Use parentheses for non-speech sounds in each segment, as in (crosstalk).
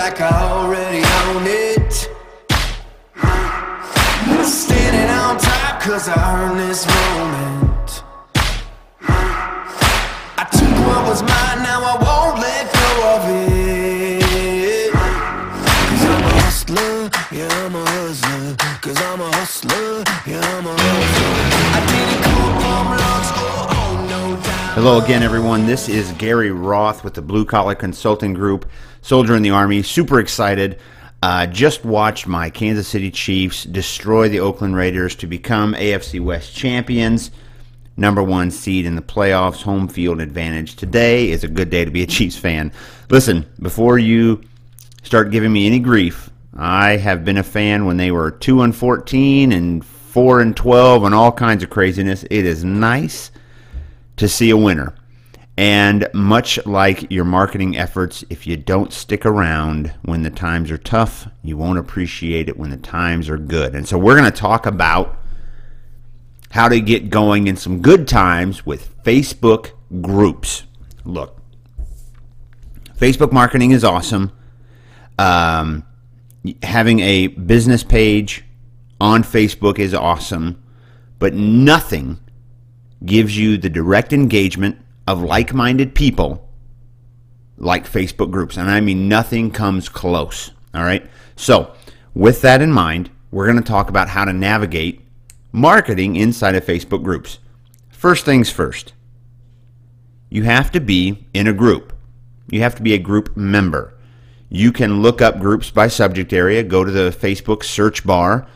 like I already own it. Standing on top cause I earned this Hello again, everyone. This is Gary Roth with the Blue Collar Consulting Group, Soldier in the Army. Super excited. Uh, just watched my Kansas City Chiefs destroy the Oakland Raiders to become AFC West champions. Number one seed in the playoffs, home field advantage. Today is a good day to be a Chiefs fan. Listen, before you start giving me any grief, I have been a fan when they were 2 and 14 and 4 and 12 and all kinds of craziness. It is nice to see a winner. And much like your marketing efforts, if you don't stick around when the times are tough, you won't appreciate it when the times are good. And so we're going to talk about how to get going in some good times with Facebook groups. Look, Facebook marketing is awesome. Um, having a business page on Facebook is awesome, but nothing gives you the direct engagement of like minded people like Facebook groups. And I mean, nothing comes close. All right. So, with that in mind, we're going to talk about how to navigate marketing inside of Facebook groups. First things first, you have to be in a group, you have to be a group member. You can look up groups by subject area, go to the Facebook search bar,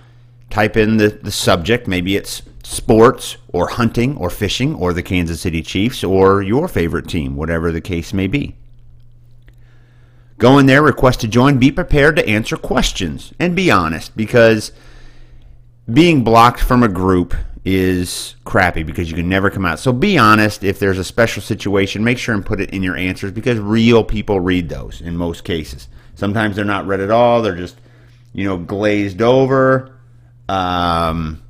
type in the, the subject, maybe it's sports or hunting or fishing or the Kansas City Chiefs or your favorite team, whatever the case may be. Go in there, request to join, be prepared to answer questions and be honest because being blocked from a group is crappy because you can never come out. So be honest if there's a special situation, make sure and put it in your answers because real people read those in most cases. Sometimes they're not read at all, they're just, you know, glazed over. Um,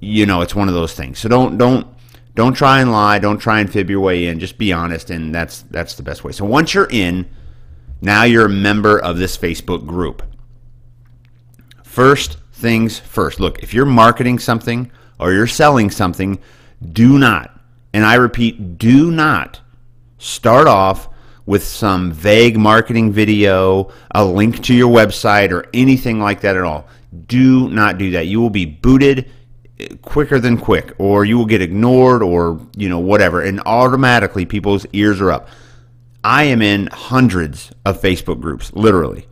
you know, it's one of those things. So don't don't don't try and lie, don't try and fib your way in. Just be honest and that's that's the best way. So once you're in, now you're a member of this Facebook group. First things first. Look, if you're marketing something or you're selling something, do not, and I repeat, do not start off with some vague marketing video, a link to your website, or anything like that at all. Do not do that. You will be booted eh, quicker than quick or you will get ignored or you know whatever and automatically people's ears are up. I am in hundreds of facebook groups literally.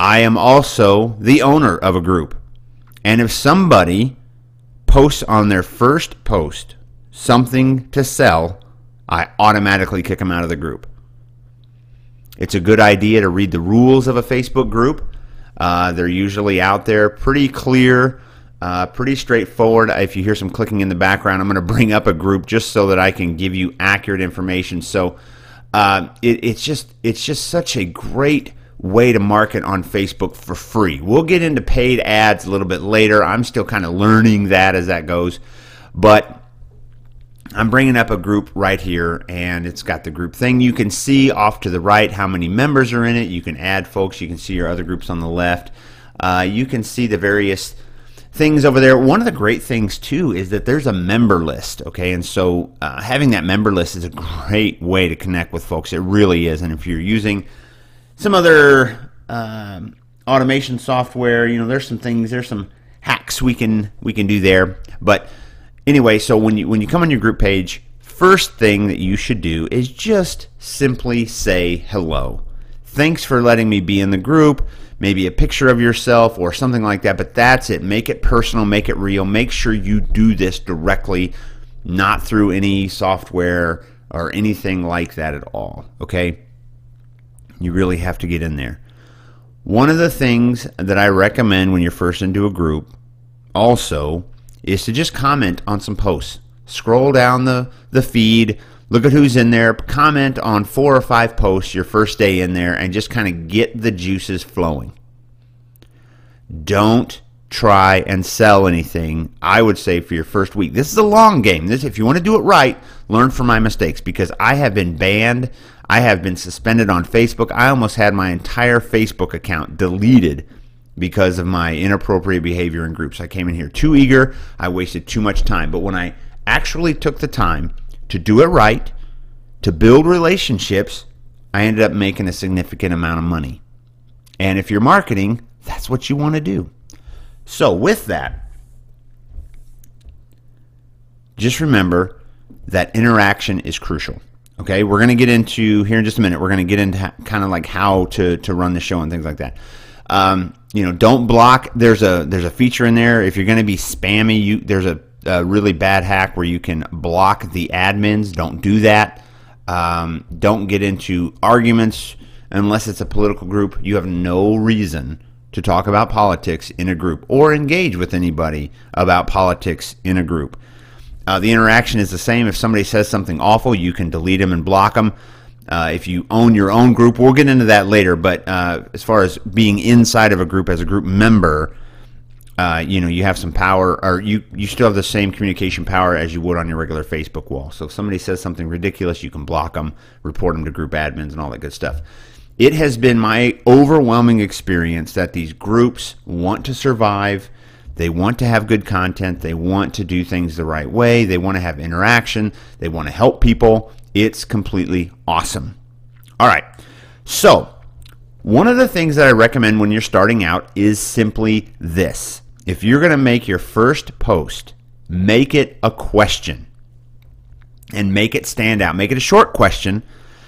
I am also the owner of a group. And if somebody posts on their first post something to sell i automatically kick them out of the group. It's a good idea to read the rules of a facebook group uh, they're usually out there pretty clear uh, pretty straightforward. If you hear some clicking in the background, I'm going (laughs) to bring up a group just so that I can give you accurate information. So uh, it, it's just it's just such a great way to market on Facebook for free. We'll get into paid ads a little bit later. I'm still kind of learning that as that goes, but I'm bringing up a group right here, and it's got the group thing. You can see off to the right how many members are in it. You can add folks. You can see your other groups on the left. Uh, you can see the various things over there. One of the great things too is that there's a member list. Okay, and so uh, having that member list is a great way to connect with folks. It really is. And if you're using some other um, automation software, you know, there's some things, there's some hacks we can we can do there. But anyway, so when you when you come on your group page, first thing that you should do is just simply say hello. Thanks for letting me be in the group maybe a picture of yourself or something like that. But that's it. Make it personal, make it real. Make sure you do this directly, not through any software or anything like that at all. Okay? You really have to get in there. One of the things that I recommend when you're first into a group also is to just comment on some posts. Scroll down the, the feed, look at who's in there, comment on four or five posts your first day in there, and just kind of get the juices flowing. Don't try and sell anything i would say for your first week this is a long game this if you want to do it right learn from my mistakes because i have been banned I have been suspended on Facebook. I almost had my entire Facebook account deleted because of my inappropriate behavior in groups. I came in here too eager, I wasted too much time. But when I actually took the time to do it right, to build relationships, I ended up making a significant amount of money. And if you're marketing, that's what you want to do. So, with that, just remember that interaction is crucial. Okay, we're going to get into here in just a minute. We're going to get into kind of like how to to run the show and things like that. Um, you know, don't block. There's a there's a feature in there. If you're going to be spammy, you there's a, a, really bad hack where you can block the admins. Don't do that. Um, don't get into arguments unless it's a political group. You have no reason to talk about politics in a group or engage with anybody about politics in a group. Uh, the interaction is the same. If somebody says something awful, you can delete them and block them. Uh, if you own your own group, we'll get into that later. But uh, as far as being inside of a group as a group member, uh, you know you have some power, or you you still have the same communication power as you would on your regular Facebook wall. So if somebody says something ridiculous, you can block them, report them to group admins, and all that good stuff. It has been my overwhelming experience that these groups want to survive they want to have good content. They want to do things the right way. They want to have interaction. They want to help people. It's completely awesome. All right. So, one of the things that I recommend when you're starting out is simply this. If you're going to make your first post, make it a question and make it stand out. Make it a short question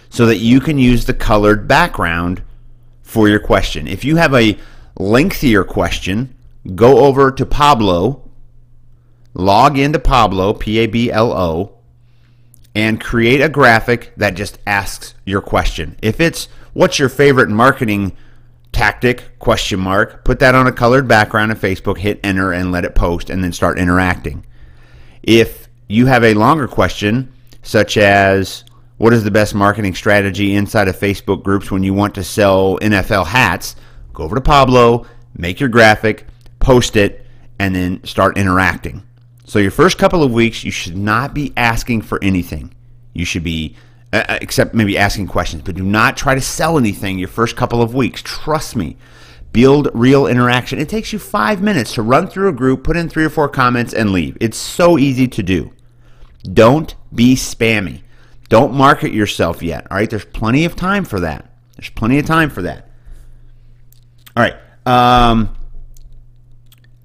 so that you can use the colored background for your question. If you have a lengthier question, go over to Pablo, log into Pablo, P A B L O, and create a graphic that just asks your question. If it's what's your favorite marketing tactic question mark, put that on a colored background in Facebook, hit enter and let it post and then start interacting. If you have a longer question such as what is the best marketing strategy inside of Facebook groups when you want to sell NFL hats, go over to Pablo, make your graphic, post it, and then start interacting. So, your first couple of weeks, you should not be asking for anything. You should be, uh, uh, except maybe asking questions, but do not try to sell anything your first couple of weeks. Trust me. Build real interaction. It takes you five minutes to run through a group, put in three or four comments, and leave. It's so easy to do. Don't be spammy. Don't market yourself yet. All right, there's plenty of time for that. There's plenty of time for that. All right. Um,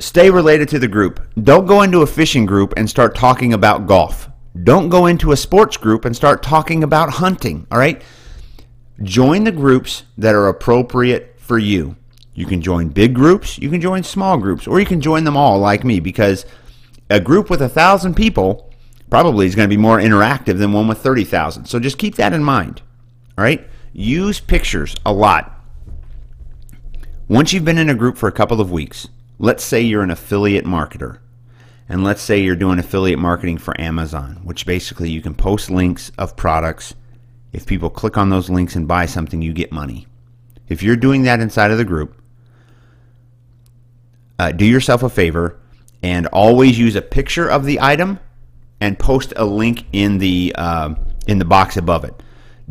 stay related to the group. Don't go into a fishing group and start talking about golf. Don't go into a sports group and start talking about hunting, all right? Join the groups that are appropriate for you. You can join big groups, you can join small groups, or you can join them all like me because a group with a thousand people probably is going to be more interactive than one with 30,000. So just keep that in mind, all right? Use pictures a lot. Once you've been in a group for a couple of weeks, Let's say you're an affiliate marketer, and let's say you're doing affiliate marketing for Amazon, which basically you can post links of products. If people click on those links and buy something, you get money. If you're doing that inside of the group, uh, do yourself a favor and always use a picture of the item and post a link in the uh, in the box above it.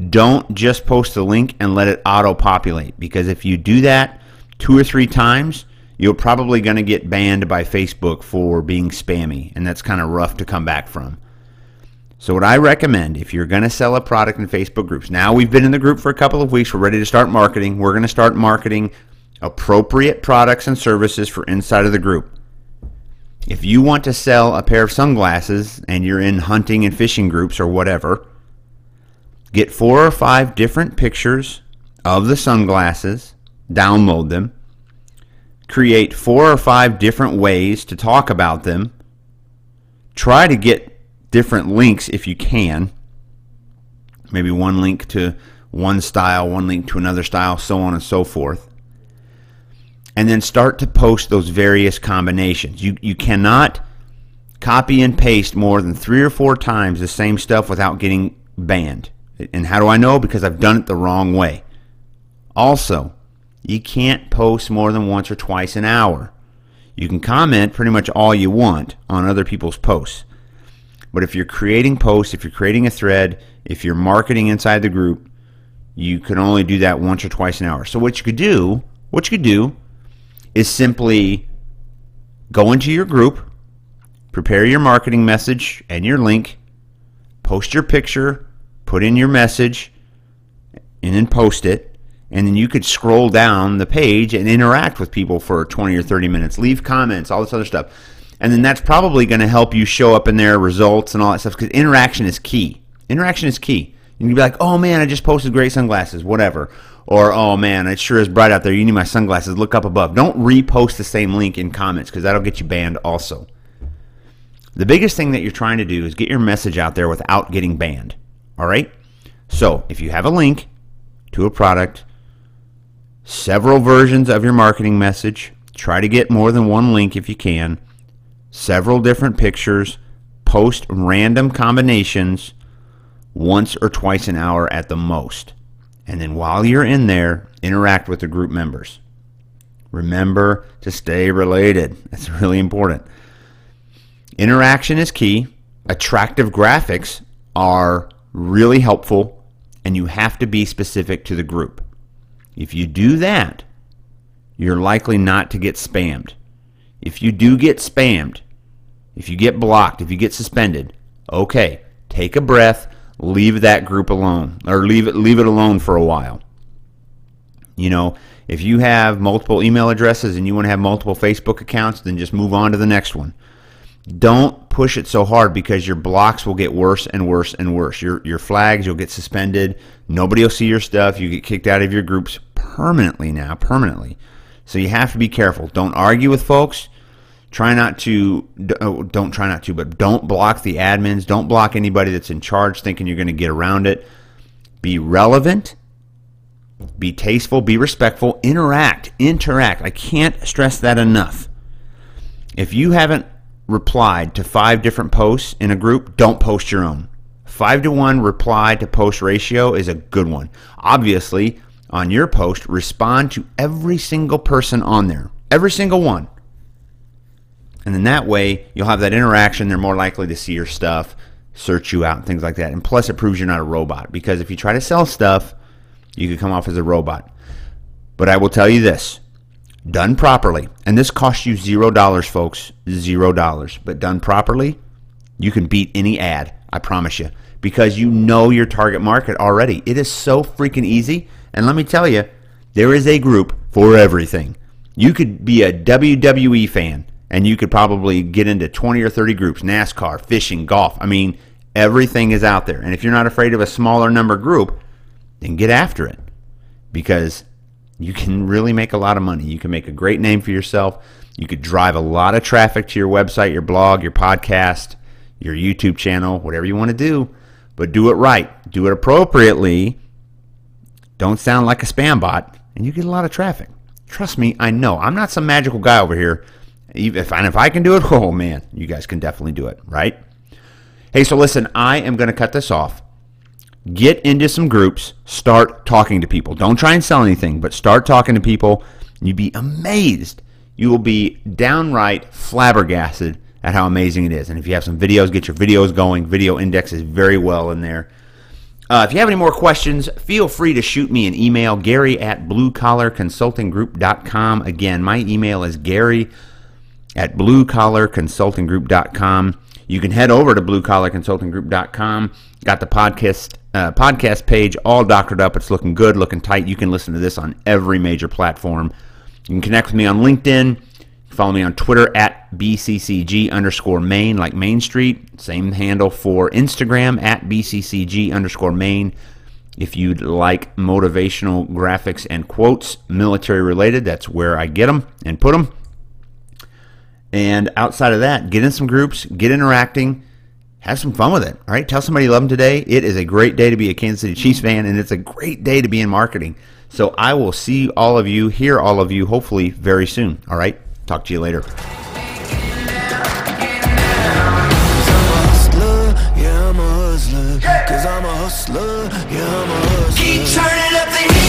Don't just post the link and let it auto populate because if you do that two or three times, you're probably going to get banned by Facebook for being spammy, and that's kind of rough to come back from. So, what I recommend if you're going to sell a product in Facebook groups, now we've been in the group for a couple of weeks, we're ready to start marketing. We're going to start marketing appropriate products and services for inside of the group. If you want to sell a pair of sunglasses and you're in hunting and fishing groups or whatever, get four or five different pictures of the sunglasses, download them, create four or five different ways to talk about them. Try to get different links if you can. Maybe one link to one style, one link to another style, so on and so forth. And then start to post those various combinations. You, you cannot copy and paste more than three or four times the same stuff without getting banned. And how do I know? Because I've done it the wrong way. Also, you can't post more than once or twice an hour. You can comment pretty much all you want on other people's posts. But if you're creating posts, if you're creating a thread, if you're marketing inside the group, you can only do that once or twice an hour. So what you could do, what you could do is simply go into your group, prepare your marketing message and your link, post your picture, put in your message, and then post it. And then you could scroll down the page and interact with people for 20 or 30 minutes, leave comments, all this other stuff. And then that's probably going to help you show up in their results and all that stuff because interaction is key. Interaction is key. You can be like, oh man, I just posted great sunglasses, whatever. Or, oh man, it sure is bright out there. You need my sunglasses. Look up above. Don't repost the same link in comments because that'll get you banned also. The biggest thing that you're trying to do is get your message out there without getting banned. All right? So if you have a link to a product, several versions of your marketing message, try to get more than one link if you can, several different pictures, post random combinations once or twice an hour at the most. And then while you're in there, interact with the group members. Remember to stay related. That's really important. Interaction is key. Attractive graphics are really helpful, and you have to be specific to the group. If you do that, you're likely not to get spammed. If you do get spammed, if you get blocked, if you get suspended, okay, take a breath, leave that group alone or leave it leave it alone for a while. You know, if you have multiple email addresses and you want to have multiple Facebook accounts, then just move on to the next one. Don't push it so hard because your blocks will get worse and worse and worse. Your your flags, you'll get suspended. Nobody will see your stuff. You get kicked out of your groups permanently now, permanently. So you have to be careful. Don't argue with folks. Try not to oh, don't try not to, but don't block the admins. Don't block anybody that's in charge thinking you're going to get around it. Be relevant. Be tasteful, be respectful, interact, interact. I can't stress that enough. If you haven't replied to five different posts in a group, don't post your own. Five to one reply to post ratio is a good one. Obviously, on your post, respond to every single person on there, every single one. And then that way, you'll have that interaction. They're more likely to see your stuff, search you out, and things like that. And plus, it proves you're not a robot because if you try to sell stuff, you could come off as a robot. But I will tell you this done properly, and this costs you zero dollars, folks, zero dollars. But done properly, you can beat any ad. I promise you, because you know your target market already. It is so freaking easy. And let me tell you, there is a group for everything. You could be a WWE fan, and you could probably get into 20 or 30 groups NASCAR, fishing, golf. I mean, everything is out there. And if you're not afraid of a smaller number group, then get after it because you can really make a lot of money. You can make a great name for yourself. You could drive a lot of traffic to your website, your blog, your podcast, your YouTube channel, whatever you want to do, but do it right. Do it appropriately. Don't sound like a spam bot, and you get a lot of traffic. Trust me, I know. I'm not some magical guy over here. If, and if I can do it, (laughs) oh man, you guys can definitely do it, right? Hey, so listen, I am going to cut this off. Get into some groups, start talking to people. Don't try and sell anything, but start talking to people. You'd be amazed. You will be downright flabbergasted at how amazing it is. And if you have some videos, get your videos going. Video index is very well in there. Uh, if you have any more questions, feel free to shoot me an email, gary at bluecollarconsultinggroup.com. Again, my email is gary at bluecollarconsultinggroup.com. You can head over to bluecollarconsultinggroup.com. Got the podcast uh, podcast page all doctored up. It's looking good, looking tight. You can listen to this on every major platform. You can connect with me on LinkedIn. Follow me on Twitter at BCCG underscore Main, like Main Street. Same handle for Instagram at BCCG underscore Main. If you'd like motivational graphics and quotes, military related, that's where I get them and put them. And outside of that, get in some groups, get interacting, have some fun with it. All right, tell somebody you love them today. It is a great day to be a Kansas City Chiefs fan, and it's a great day to be in marketing. So I will see all of you, hear all of you, hopefully very soon. All right, talk to you later. Cause I'm a hustler, yeah, I'm a hustler. Keep turning up the heat.